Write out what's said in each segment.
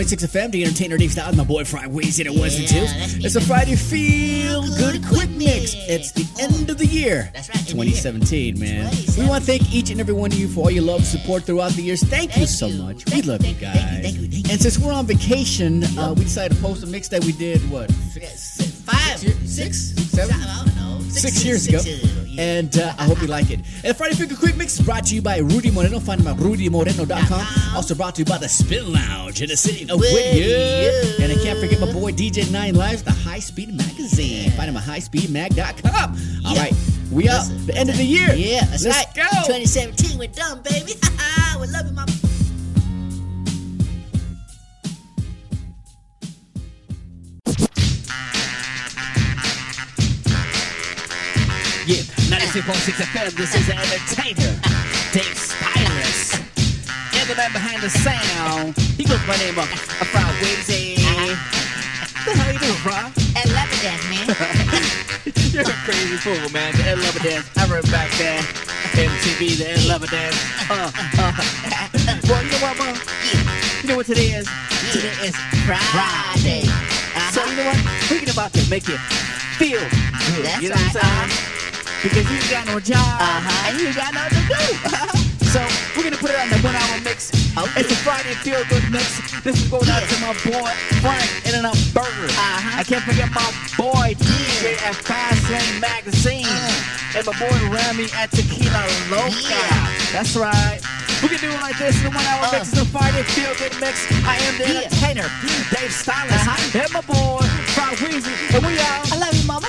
Mix 96.6 FM, the entertainer Dave Stylus, my boy Fry Ways it was and Yeah, twos. that's me. It's a Friday Feel Good Quick Mix. It's the end of the year. That's right, end of the 2017, man. We want to thank each and every one of you for all your love and support throughout the years. Thank, you so you. much. Thank we love you thank you, guys. thank you, thank you, thank you. And since we're on vacation, uh, we decided to post a mix that we did, what, Five, Six years- six, six, seven? I don't know. six years ago. yeah. And uh, I hope you like it. And Friday Figure Quick Mix brought to you by Rudy Moreno. Find him at rudymoreno.com. Also brought to you by the Spin Lounge in the city of Whittier. And I can't forget my boy DJ Nine Lives, the High Speed Magazine. Find him at highspeedmag.com. All Yeah. right, we out. The end of the year. Yeah, that's Let's right. go. 2017, we're done, baby. we love you, Yeah, 96.6 FM. This is the entertainer, Dave Stylus. And the man behind the sound, he goes by name of Fry Weezie. The hell you doing, Fry? I love it, dance, man. You're a crazy fool, man. The Ed Lover Dance. I remember back then. MTV, the Ed Lover Dance. Uh, uh. well, you know what, Mom? You know what today is? Today is Friday. Uh-huh. So, you know what? Thinking about to make you feel good. That's you know what I'm right, saying? Because you ain't got no job. Uh-huh. And you got nothing to do. so, we're going to put it on the one hour mix. Okay. It's a Friday Feel Good mix. This is going out to my boy, Frank, In-N-Out Burger. Uh-huh. I can't forget my boy, DJ at Fast Lane Magazine. And my boy Rami at Tequila Loca. Yeah. That's right. We can do it like this in the one hour Uh. mix. It's a Friday Feel Good mix. I am the Yeah. entertainer, Dave Stylus. Uh-huh. And my boy, Frank Weezie. And we out. I love you, mama.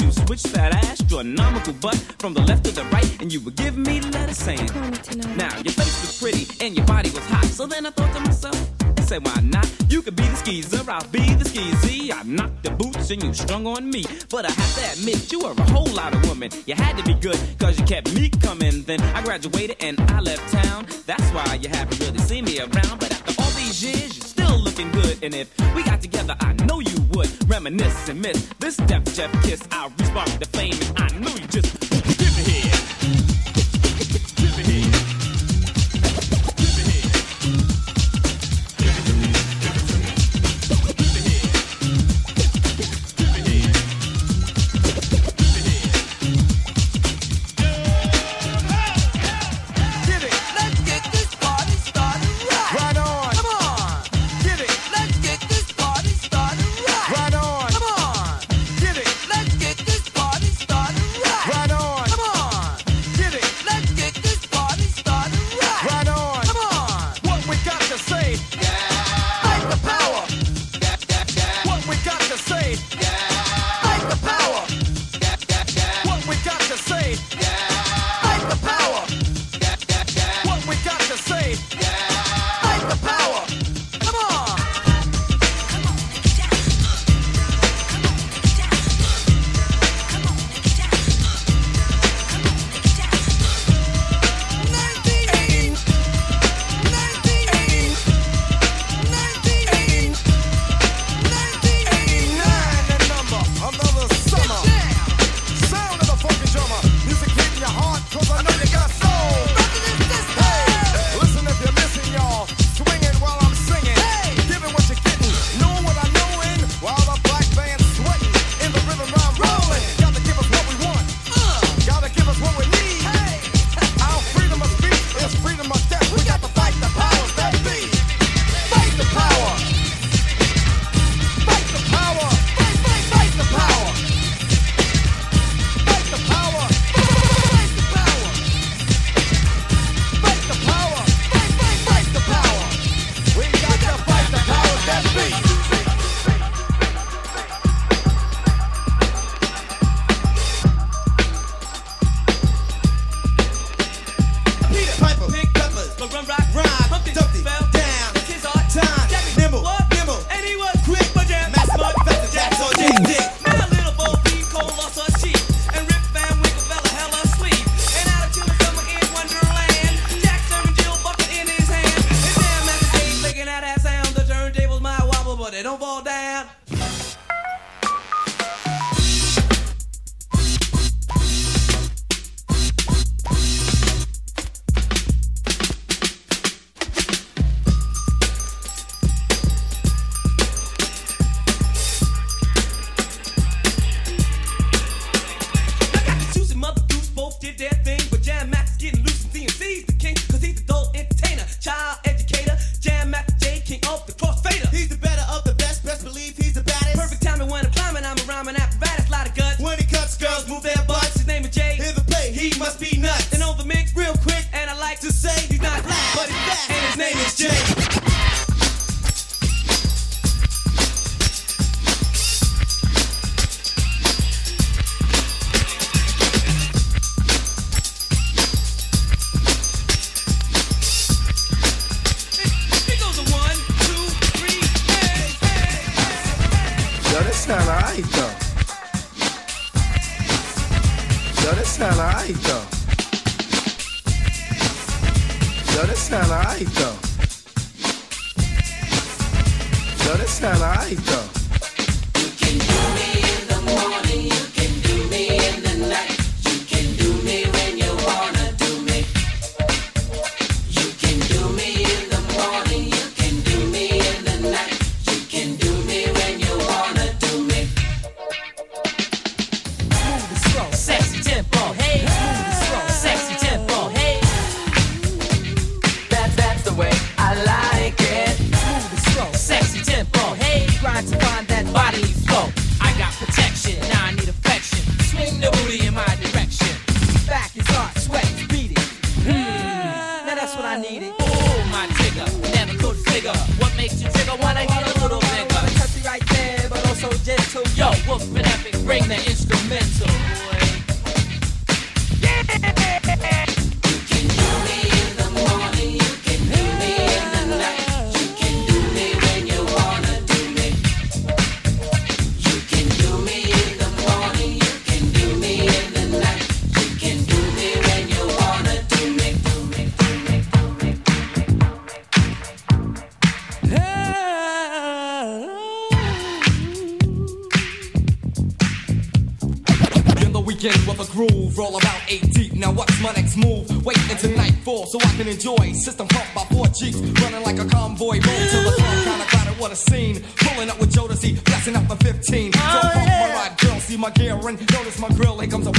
you switch that astronomical butt from the left to the right, and you were giving me letters saying, Now your face was pretty and your body was hot, so then I thought to myself. say why not? You could be the skeezer, I'll be the skeezy. I knocked the boots and you strung on me. But I have to admit, you were a whole lot of woman. You had to be good, cause you kept me coming. Then I graduated and I left town. That's why you haven't really seen me around. But after all these years, looking good. And if we got together, I know you would reminisce and miss this Def Jef kiss. I'll respark the flame, and I knew you just wolf and epic, bring the instrument. and enjoy. System pumped by four Jeeps, running like a convoy. Boom to the club, kinda crowded, what a scene. Pulling up with Jodeci, blasting out the 15. Don't oh, yeah. my ride, girl, see my gear and notice my grill. Here comes a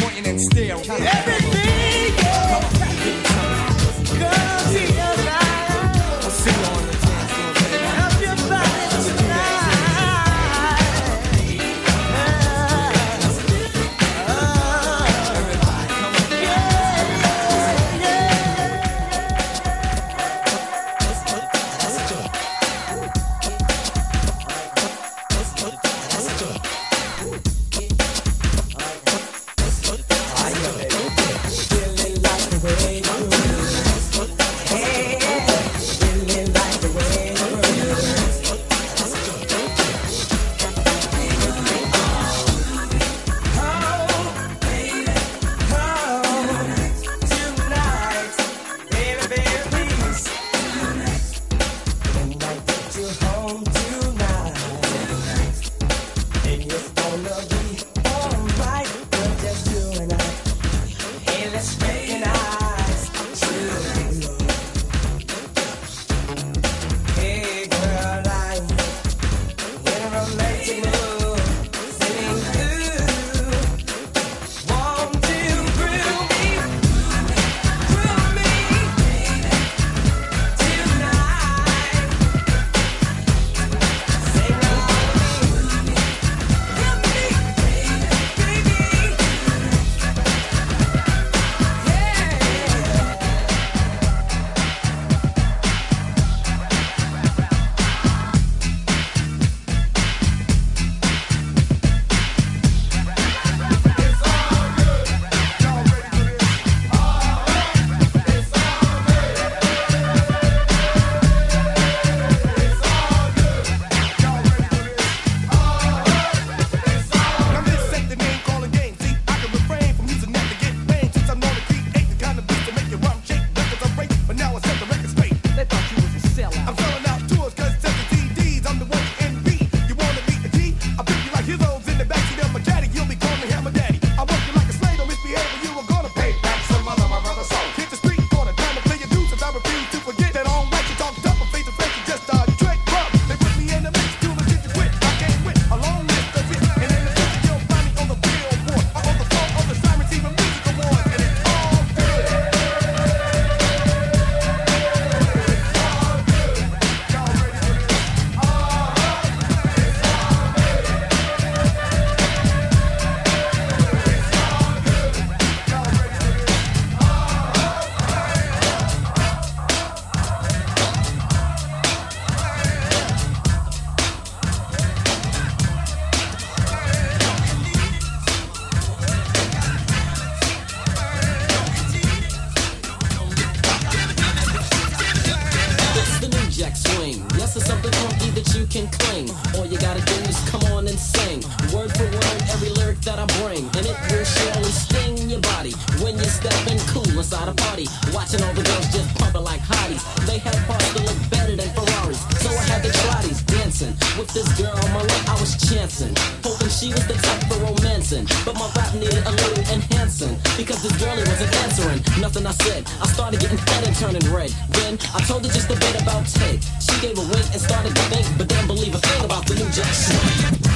With this girl my lap, I was chancing, hoping she was the type for romancing. But my rap needed a little enhancing, because this girlie wasn't answering. Nothing I said, I started getting fed and turning red. Then I told her just a bit about Ted. She gave a wink and started to think, but didn't believe a thing about the new jack.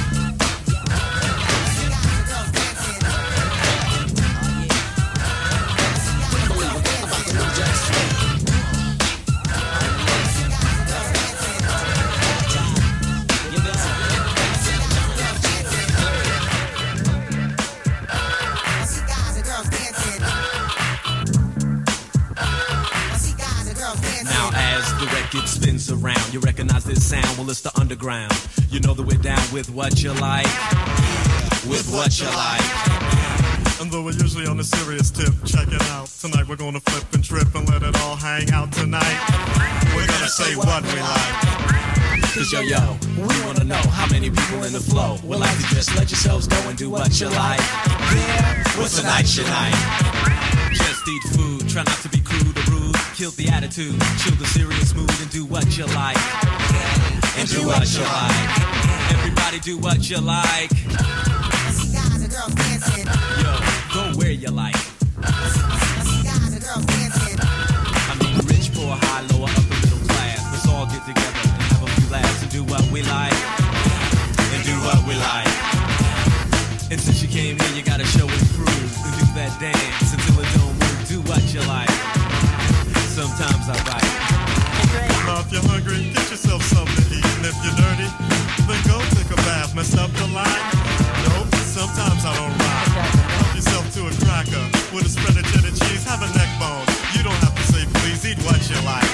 Around, you recognize this sound. Well, it's the underground. You know that we're down with what you like. With what you like. And though we're usually on a serious tip, check it out. Tonight we're gonna flip and trip and let it all hang out tonight. We're gonna say what we like. Cause yo, yo, we wanna know how many people in the flow will like to just let yourselves go and do what you like. Yeah, what's a night your night? Just eat food, try not to be crude. Kill the attitude, chill the serious mood, and do what you like. And do what you like. Everybody do what you like. Yo, go where you like. I mean, rich, poor, high, lower, upper, middle class. Let's all get together and have a few laughs and do what we like. And do what we like. And since you came here, you gotta show and prove. And do that dance until it don't move. Do what you like. Sometimes I write. Now if you're hungry, get yourself something to eat. And if you're dirty, then go take a bath, mess up the line. Nope, sometimes I don't rhyme. Help yourself to a cracker with a spread of cheddar cheese. Have a neck bone. You don't have to say please, eat what you like.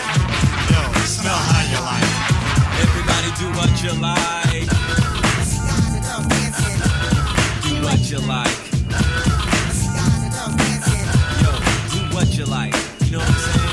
Yo, smell how you like. Everybody do what you like. Do what you like. Yo, do what you like. You know what I'm saying?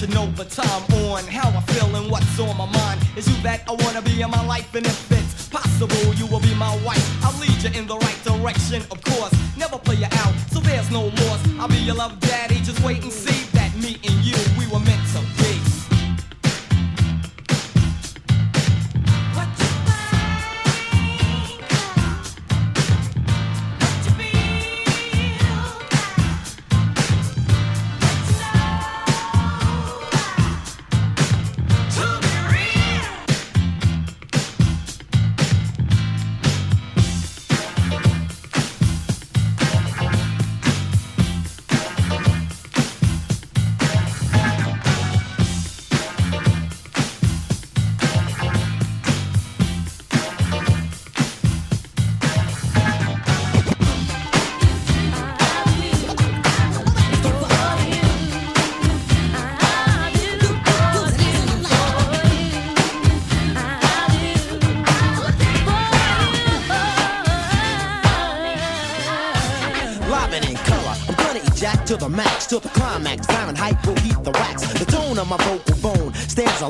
You know the time on how I feel and what's on my mind. Is you that I wanna be in my life, and if it's possible. you will be my wife. I'll lead you in the right direction, of course. Never play you out, so there's no loss. I'll be your love daddy, just wait and see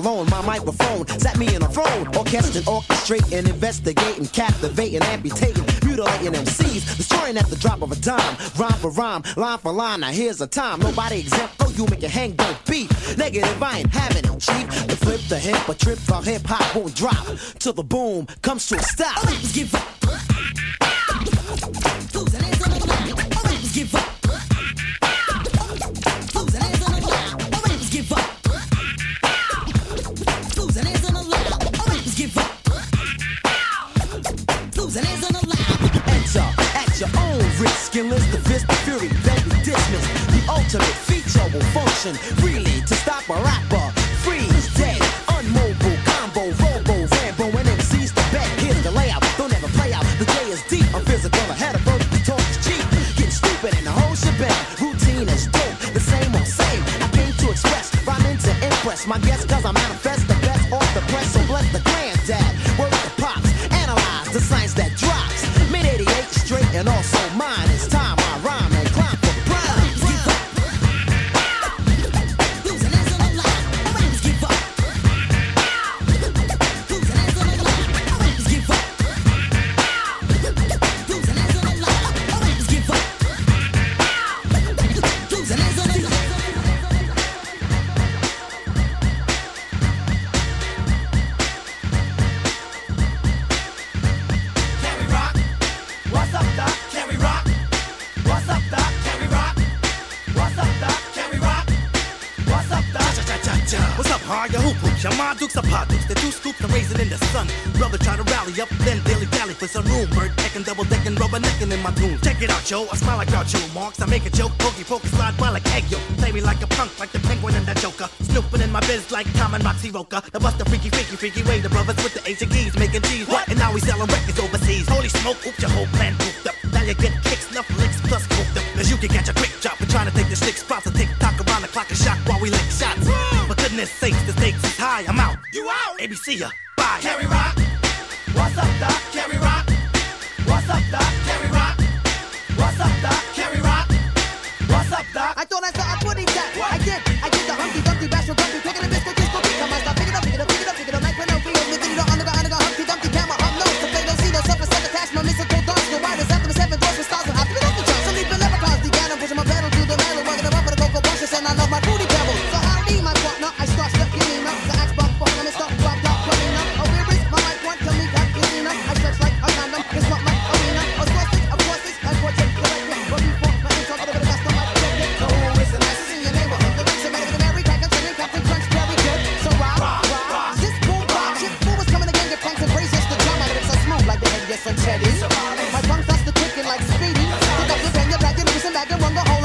alone. My microphone sat me in a throne. Orchestrating, orchestrating, investigating, captivating, amputating, mutilating MCs, destroying at the drop of a dime. Rhyme for rhyme, line for line. Now here's a time. Nobody exempt. You make it hang, don't beat. Negative, I ain't having it, chief. The flip, the hip, a trip, the hip hop won't drop till the boom comes to a stop. Let's give up. give up. Enlist the fist of fury, then be dismissed. The ultimate feature will function freely to stop a rapper. Freeze dead, unmobile, combo, robo, rambo, and MCs the bet. Here's the layout. Don't ever play out. The J is deep. I'm physical ahead of birth. The talk is cheap. Getting stupid in the whole shebang. Routine is dope. The same old same. I came to express, rhyming to impress my guests, cause I manifest in my tune. Check it out, yo. I smile like y'all Marks. I make a joke, pokey pokey, slide by like egg yolk. Play me like a punk, like the penguin and the joker. Snooping in my biz like Tom and Roxy Roca. The bust the freaky, freaky, freaky way. The brothers with the Asian keys making cheese. What? And now we selling records overseas. Holy smoke, oops, your whole plan pooped up. Now you get kicks, enough licks, plus cooped up. Cause you can catch a quick drop. We're trying to take the stick spots and tick tock around the clock and shock while we lick shots. For goodness sakes, the stakes is high. I'm out. You out? ABC ya. Bye. We rock? Cảm 好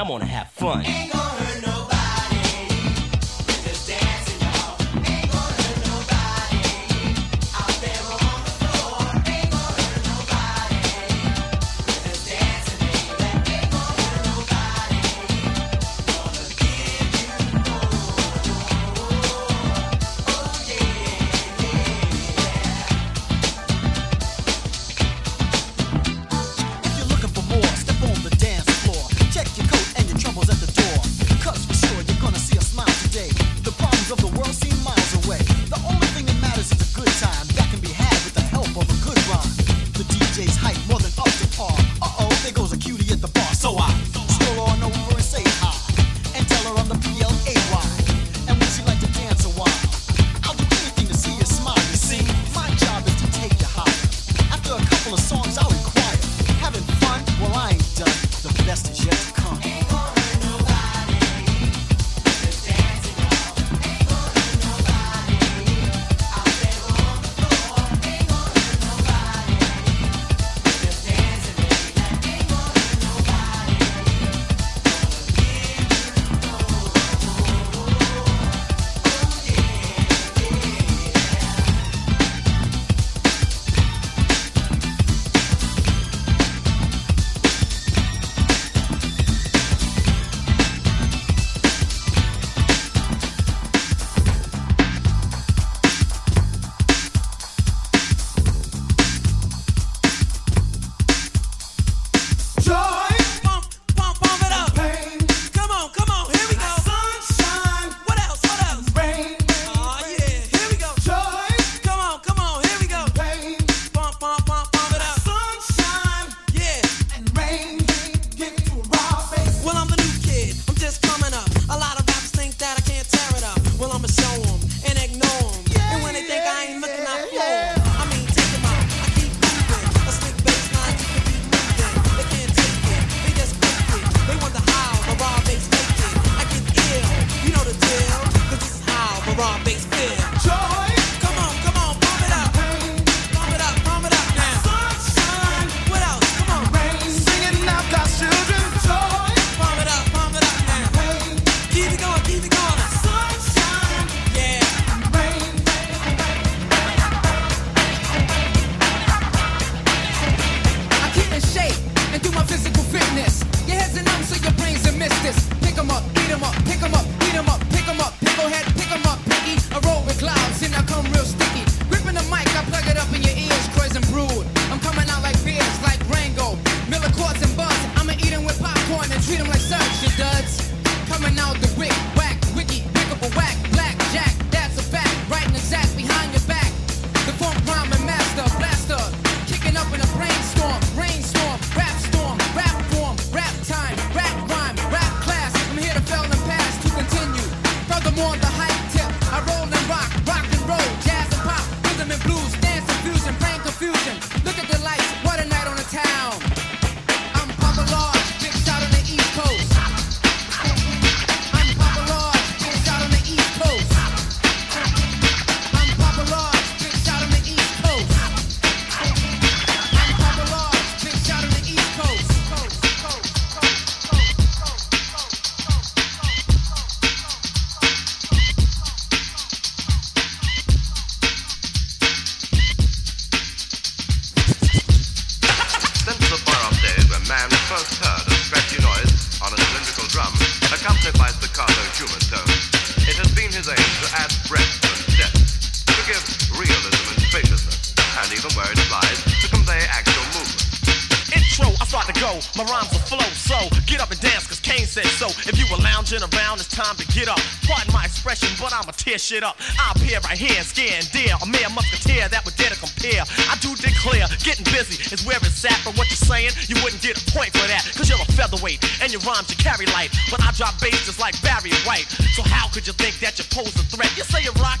I'm gonna have fun.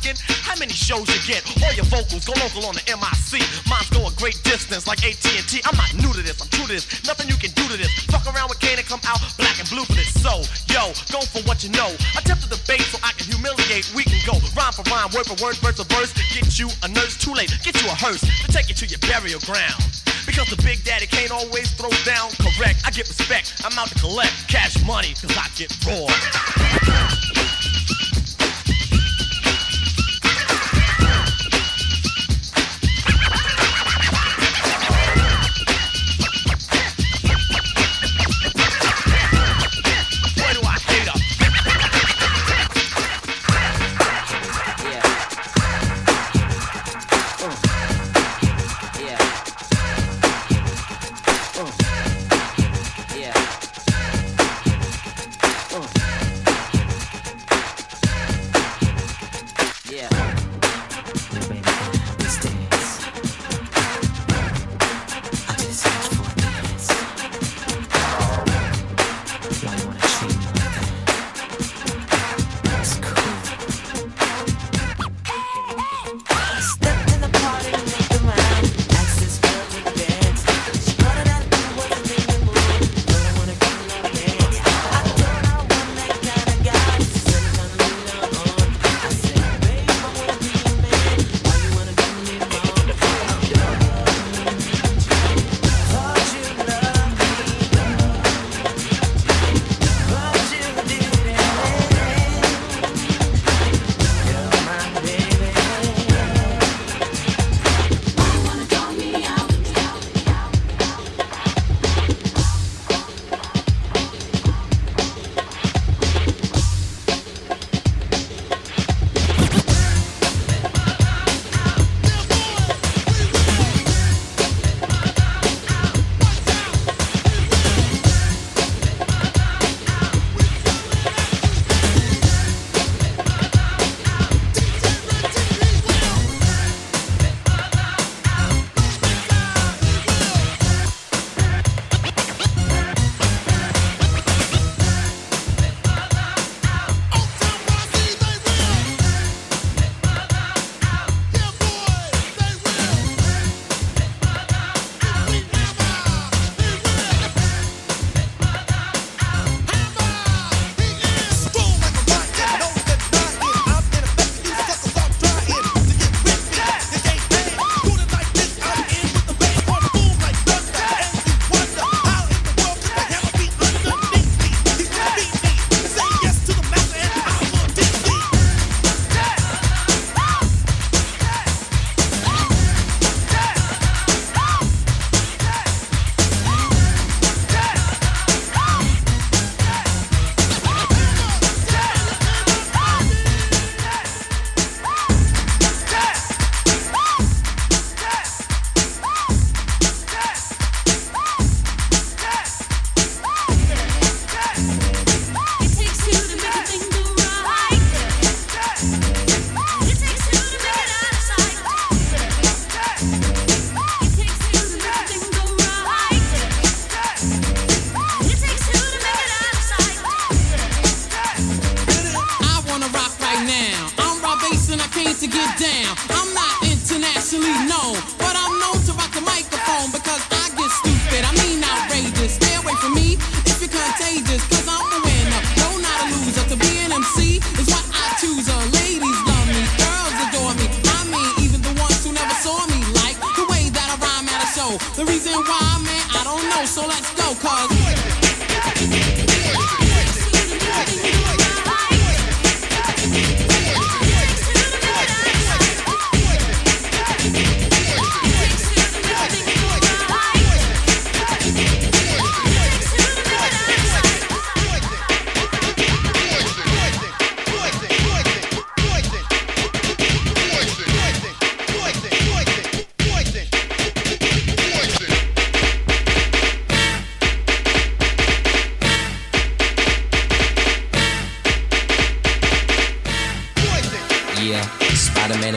Rocking, how many shows you get? All your vocals go local on the MIC. Mine's go a great distance like AT&T. I'm not new to this, I'm true to this. Nothing you can do to this. Fuck around with Kane and come out black and blue for this. So, yo, go for what you know. Attempt to debate so I can humiliate. We can go rhyme for rhyme, word for word, verse for verse. Get you a nurse, too late. Get you a hearse to take you to your burial ground. Because the big daddy can't always throw down correct. I get respect. I'm out to collect cash money because I get raw.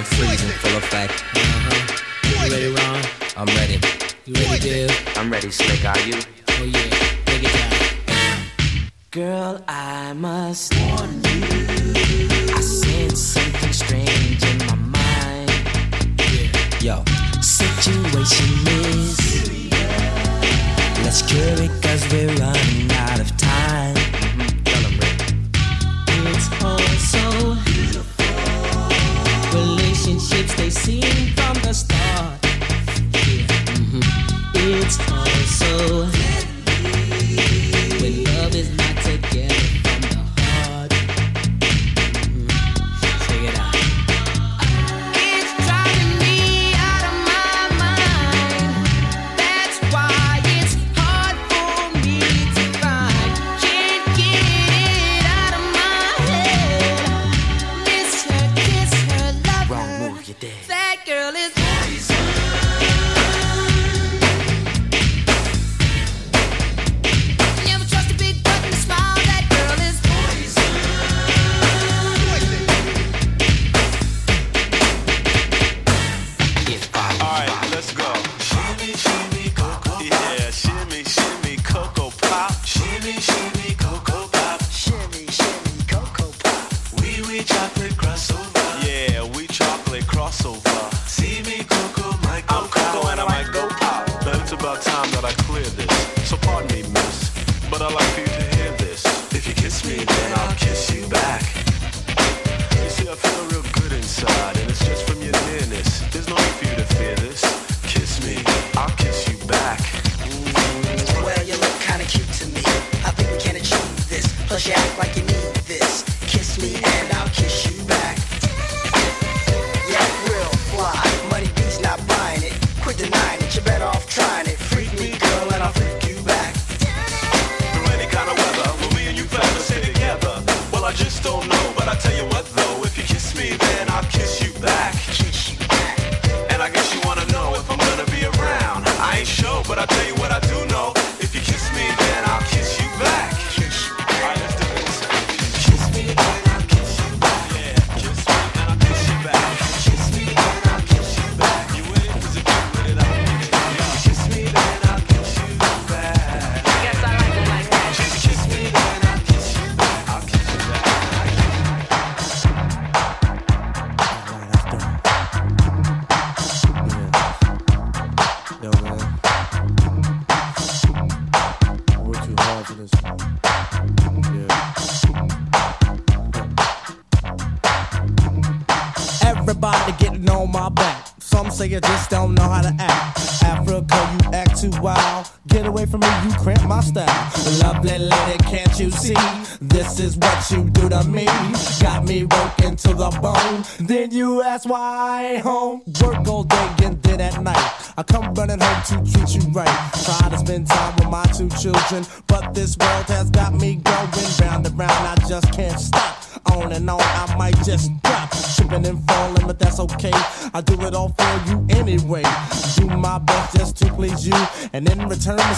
and freezing full effect. Uh-huh. You ready, Ron? I'm ready. You ready, dude? I'm ready, Slick. Are you? Oh yeah, take it down. Girl, I must warn you. I sense something strange in my mind. Yeah. Yo, situation is. Let's cure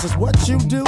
is what you do.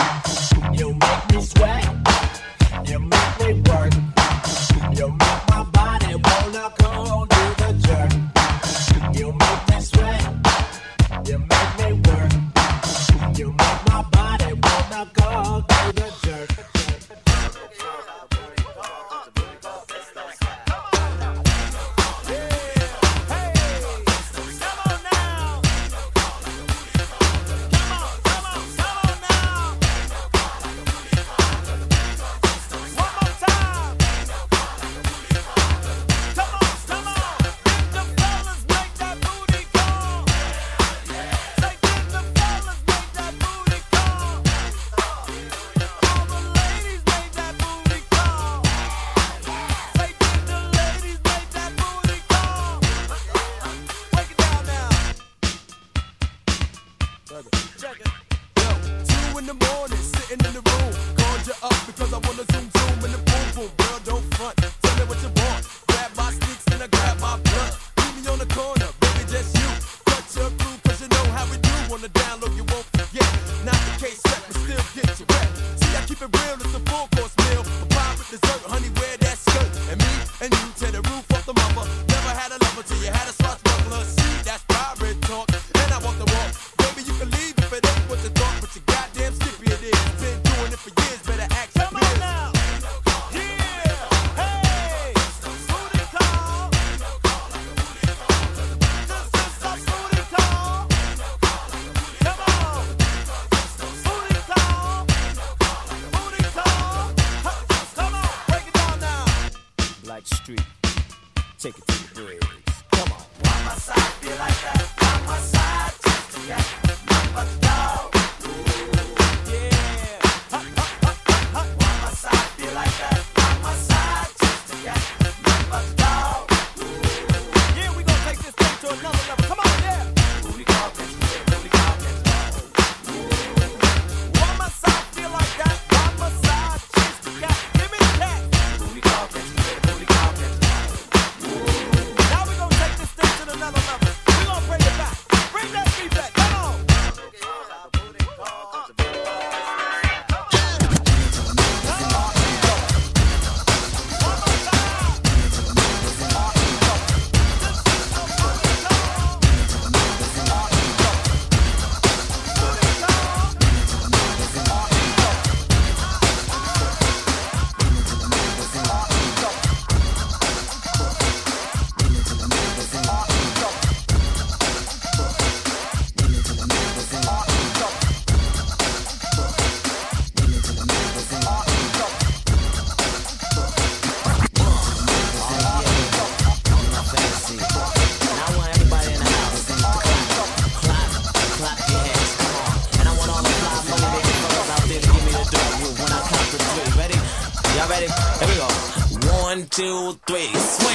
Two, three,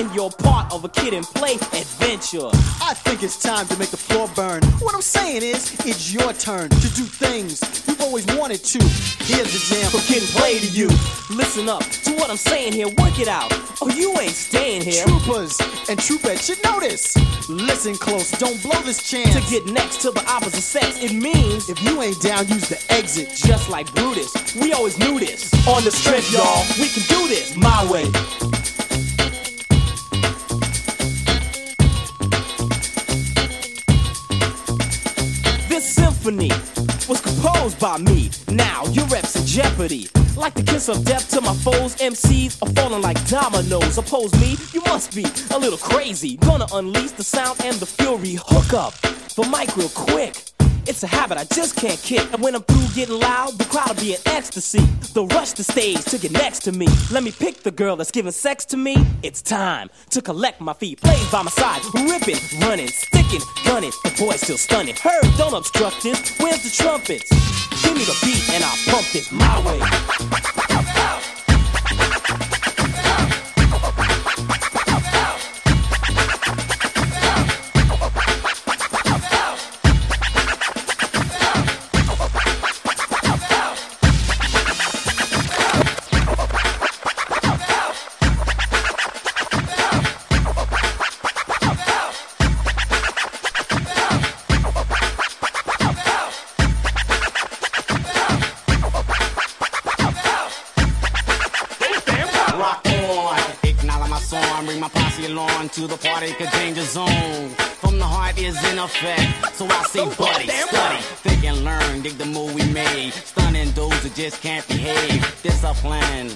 when you're part of a kid and play adventure. I think it's time to make the floor burn. What I'm saying is, it's your turn to do things you've always wanted to. Here's the jam for kid and play to you. Listen up to what I'm saying here, work it out. Oh, you ain't staying here. Troopers and troopettes should notice. Listen close, don't blow this chance. To get next to the opposite sex, it means if you ain't down, use the exit. Just like Brutus, we always knew this. On the strip, y'all, we can do this my way. Symphony was composed by me. Now your reps in jeopardy. Like the kiss of death to my foes, MCs are falling like dominoes. Oppose me, you must be a little crazy. Gonna unleash the sound and the fury. Hook up the mic real quick. It's a habit I just can't kick. And when I'm through getting loud, the crowd'll be in ecstasy. They'll rush the stage to get next to me. Let me pick the girl that's giving sex to me. It's time to collect my feet. Plays by my side, ripping, running, sticking, gunning. The boy's still stunning. Heard, don't obstruct this. Where's the trumpets? Give me the beat and I'll pump this my way. To the party, could change danger zone. From the heart is in effect, so I say, buddy, study, think and learn, dig the move we made. Stunning those who just can't behave. Discipline,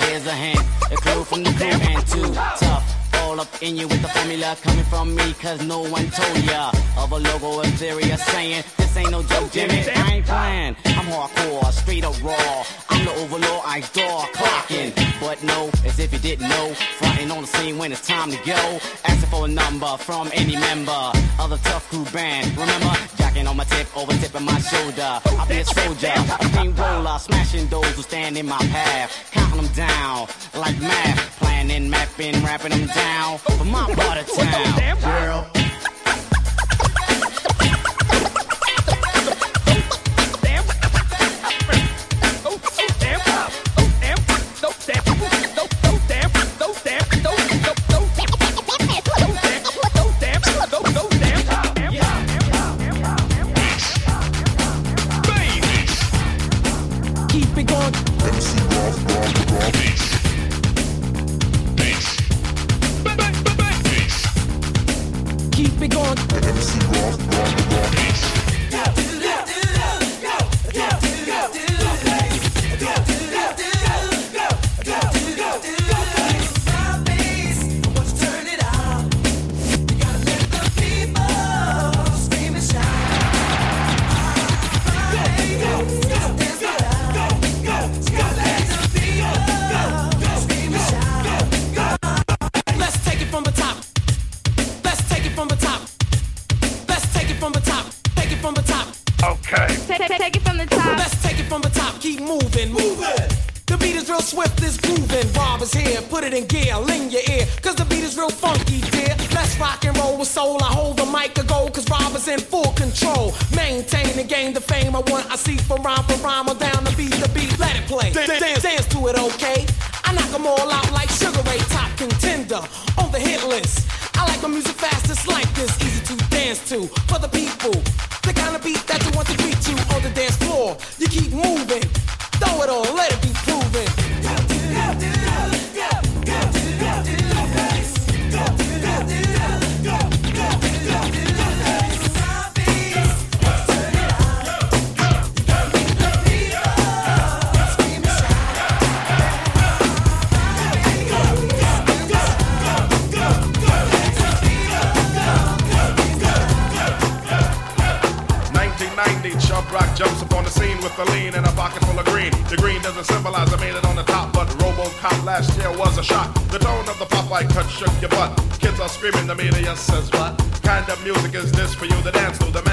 here's a hint, a clue from the crew and too tough. All up in you with the formula coming from me, cause no one told ya. Of a logo of saying, this ain't no joke, Jimmy. I ain't playing, I'm hardcore, straight up raw. I'm the overlord, I door clocking. But no, as if you didn't know, fronting on the scene when it's time to go. Asking for a number from any member of the tough crew band. Remember, jacking on my tip, over tipping my shoulder. I'll be a soldier, a steamroller, smashing those who stand in my path. Counting them down like math, planning, mapping, rapping them down for my part of town. Girl.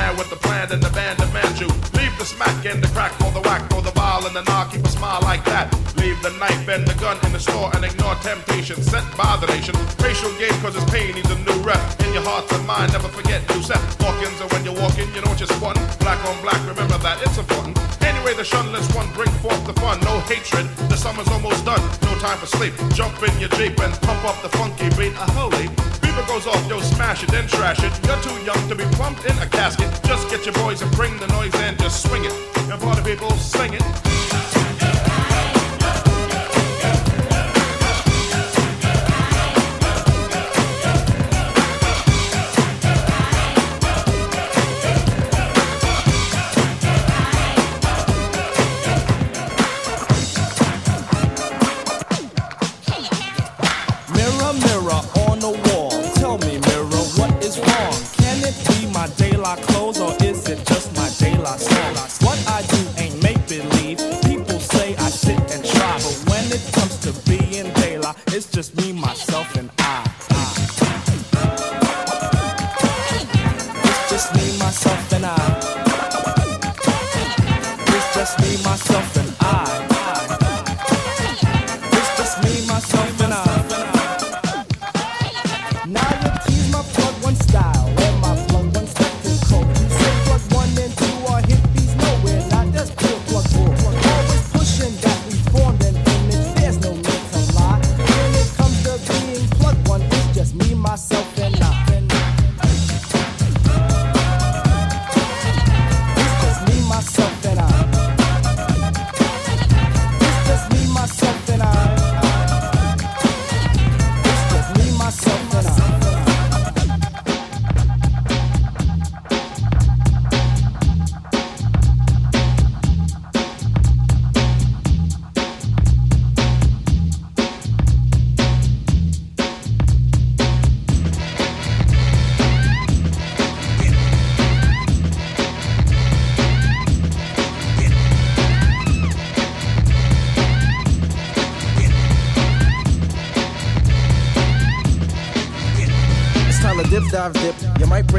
Man with the plan and the band demands you. Leave the smack and the crack for the whack, throw the ball and the knock, keep a smile like that. Leave the knife and the gun in the store and ignore temptation sent by the nation. Racial game cause it's pain needs a new rep. In your heart and mind, never forget you set. Walk-ins and when you're walking, you know what you're spun. Black on black, remember that it's important. The shunless one bring forth the fun. No hatred, the summer's almost done. No time for sleep. Jump in your Jeep and pump up the funky beat. A holy. Beaver goes off, yo, smash it, then trash it. You're too young to be plumped in a casket. Just get your boys and bring the noise and just swing it. And party people, sing it.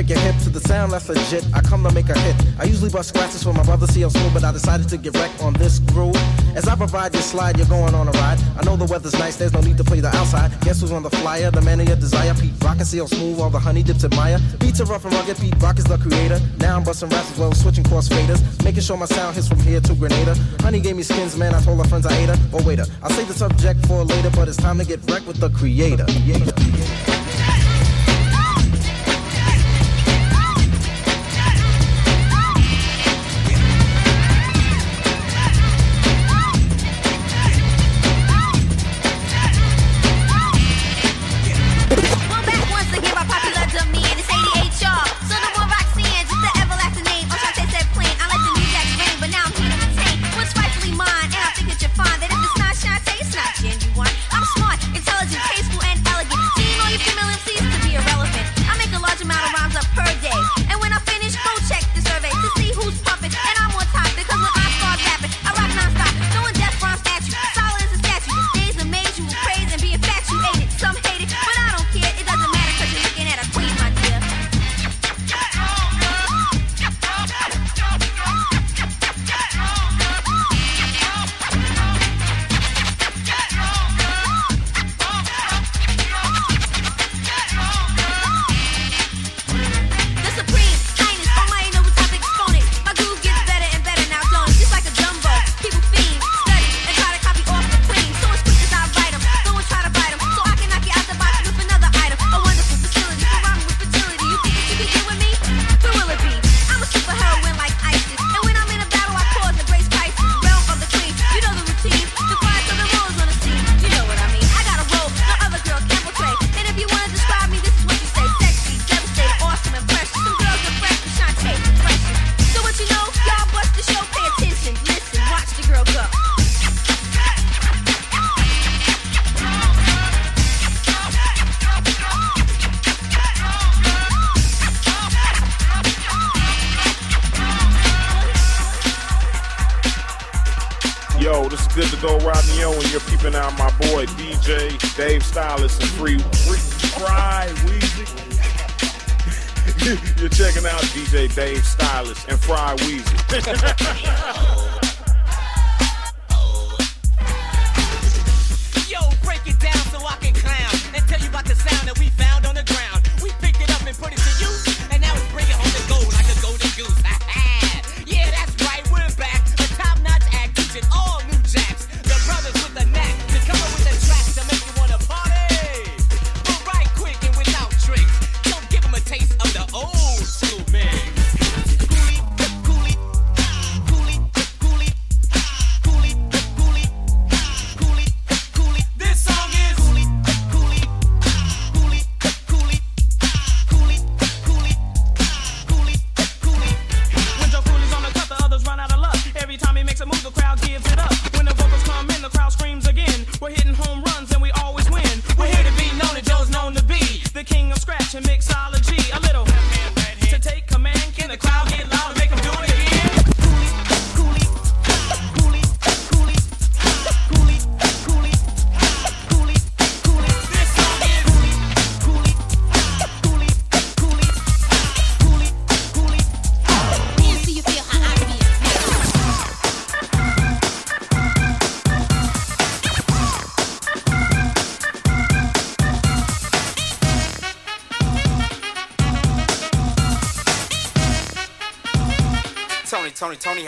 Might your hip to the sound that's legit. I come to make a hit. I usually bust scratches for my brother CL Smooth, but I decided to get wrecked on this groove. As I provide your slide, you're going on a ride. I know the weather's nice, there's no need to play the outside. Guess who's on the flyer? The man of your desire, Pete Rock and CL Smooth, all the honey dips admire. Beats are rough and rugged, Pete Rock is the creator. Now I'm busting raps as well switching cross faders. Making sure my sound hits from here to Grenada. Honey gave me skins, man, I told her friends I ate her. Oh, waiter, I'll save the subject for later, but it's time to get wrecked with the creator. creator. Romeo, and you're peeping out my boy DJ Dave Stylus and Free Free Fry Weezie. you're checking out DJ Dave Stylus and Fry Weezie.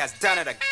has done it again.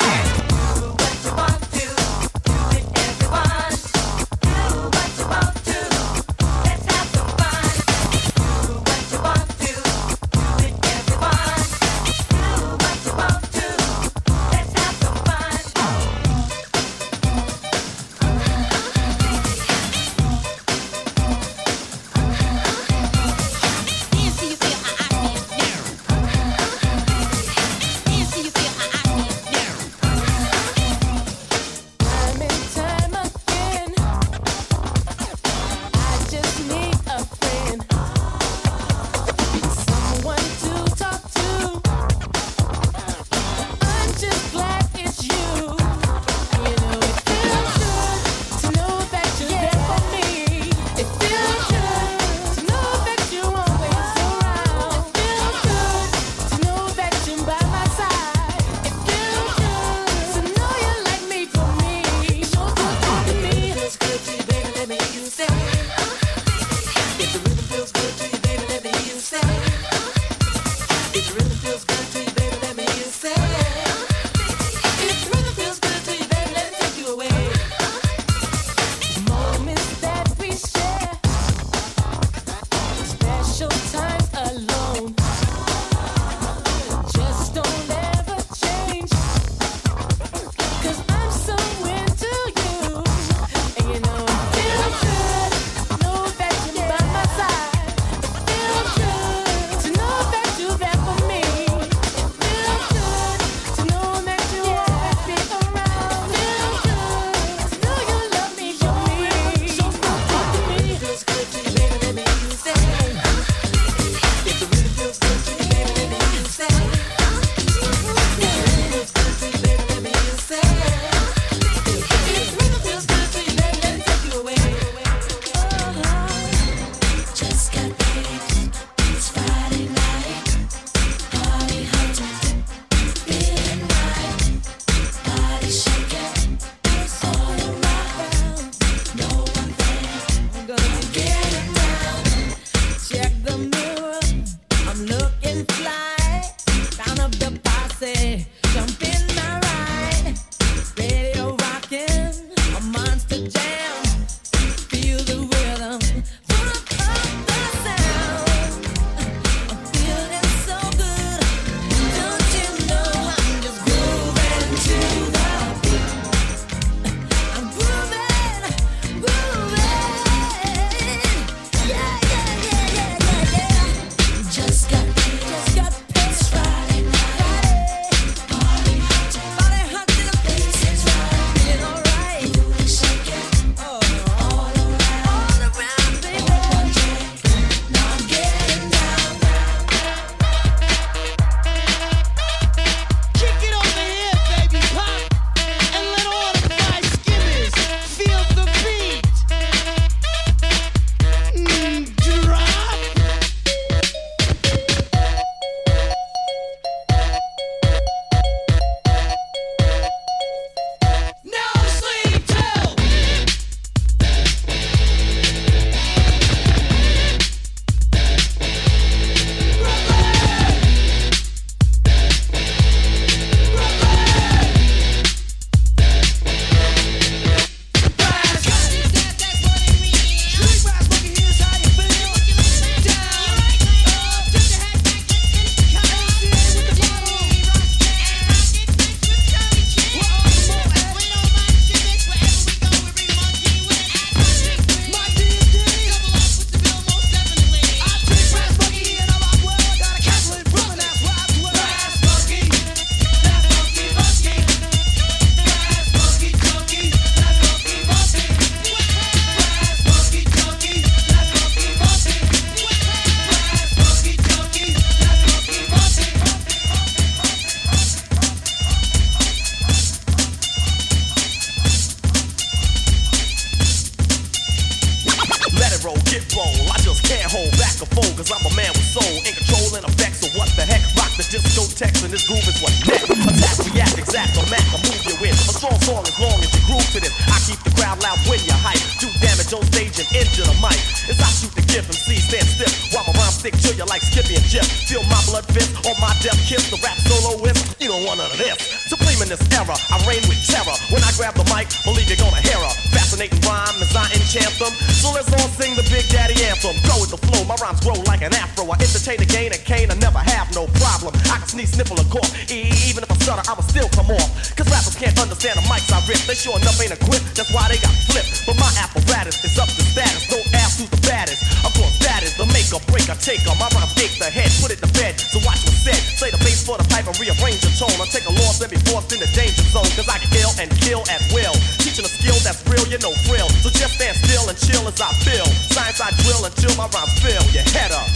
championship. Feel my blood fist on my death kiss. The rap soloist, you don't want none of this. Supreme in this era, I reign with terror. When I grab the mic, believe you're gonna hear a Fascinating rhyme as I enchant them. So let's all sing the Big Daddy anthem. Go with the flow, my rhymes grow like an afro. I entertain the gain a cane, I never have no problem. I can sneeze, sniffle, and cough. Even if I stutter, I'ma still come off. Cause rappers can't understand the mics I rip. They sure enough ain't equipped, that's why they got flipped. But my apparatus is up to status. No ass who's the baddest. Of course, that is the make or break I take on my rhyme big hit the head, put it to bed. So watch what's said. Play the bass for the pipe and rearrange the tone. I take a loss and be forced in the danger zone. Cause I kill and kill at will. Teaching a skill that's real, you know frill. So just stand still and chill as I feel. Science I drill until my rhymes fill. Your head up.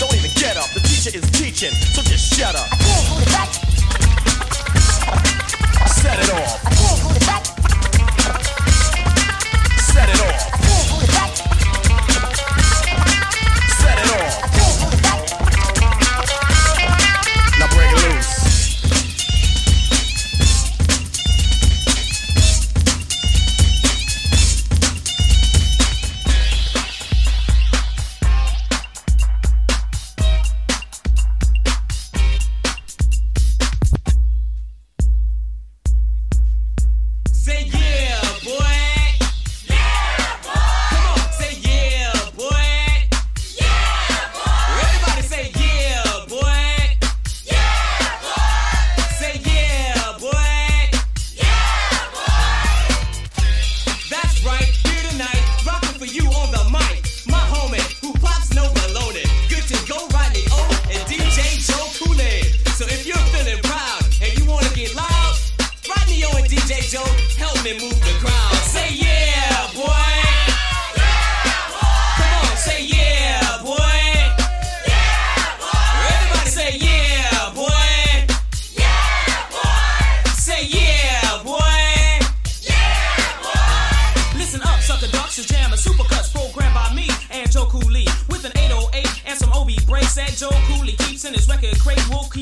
Don't even get up. The teacher is teaching, so just shut up. I can't back. Set it off. I can't back. Set it off.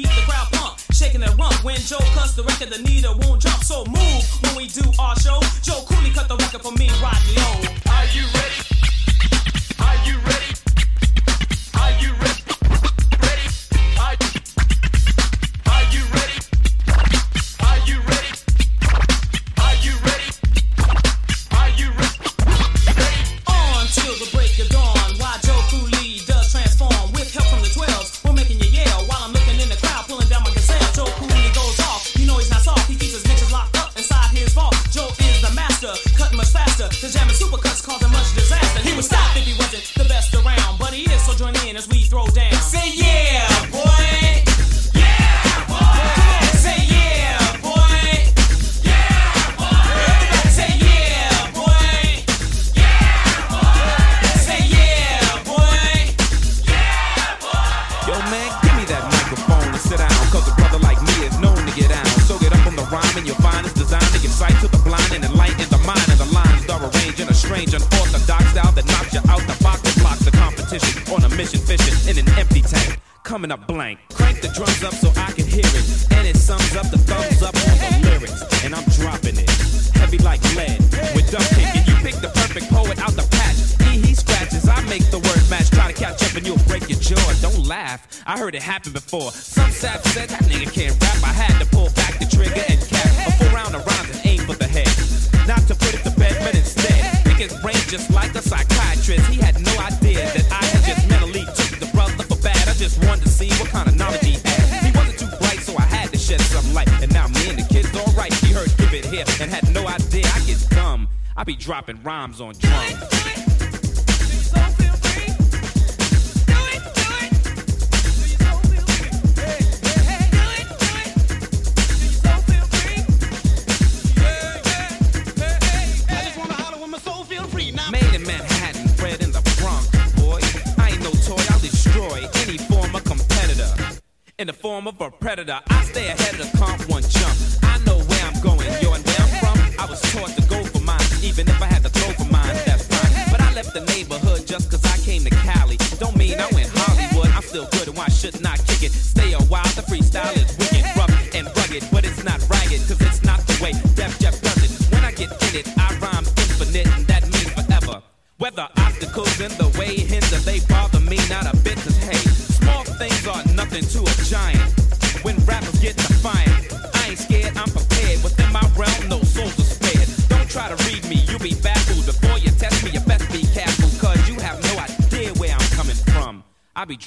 keep the crowd pumped, shaking their rump. When Joe cuts the record, the needle won't jump. So move when we do our show. Joe Cooley cut the record for me.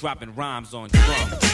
Dropping rhymes on drums.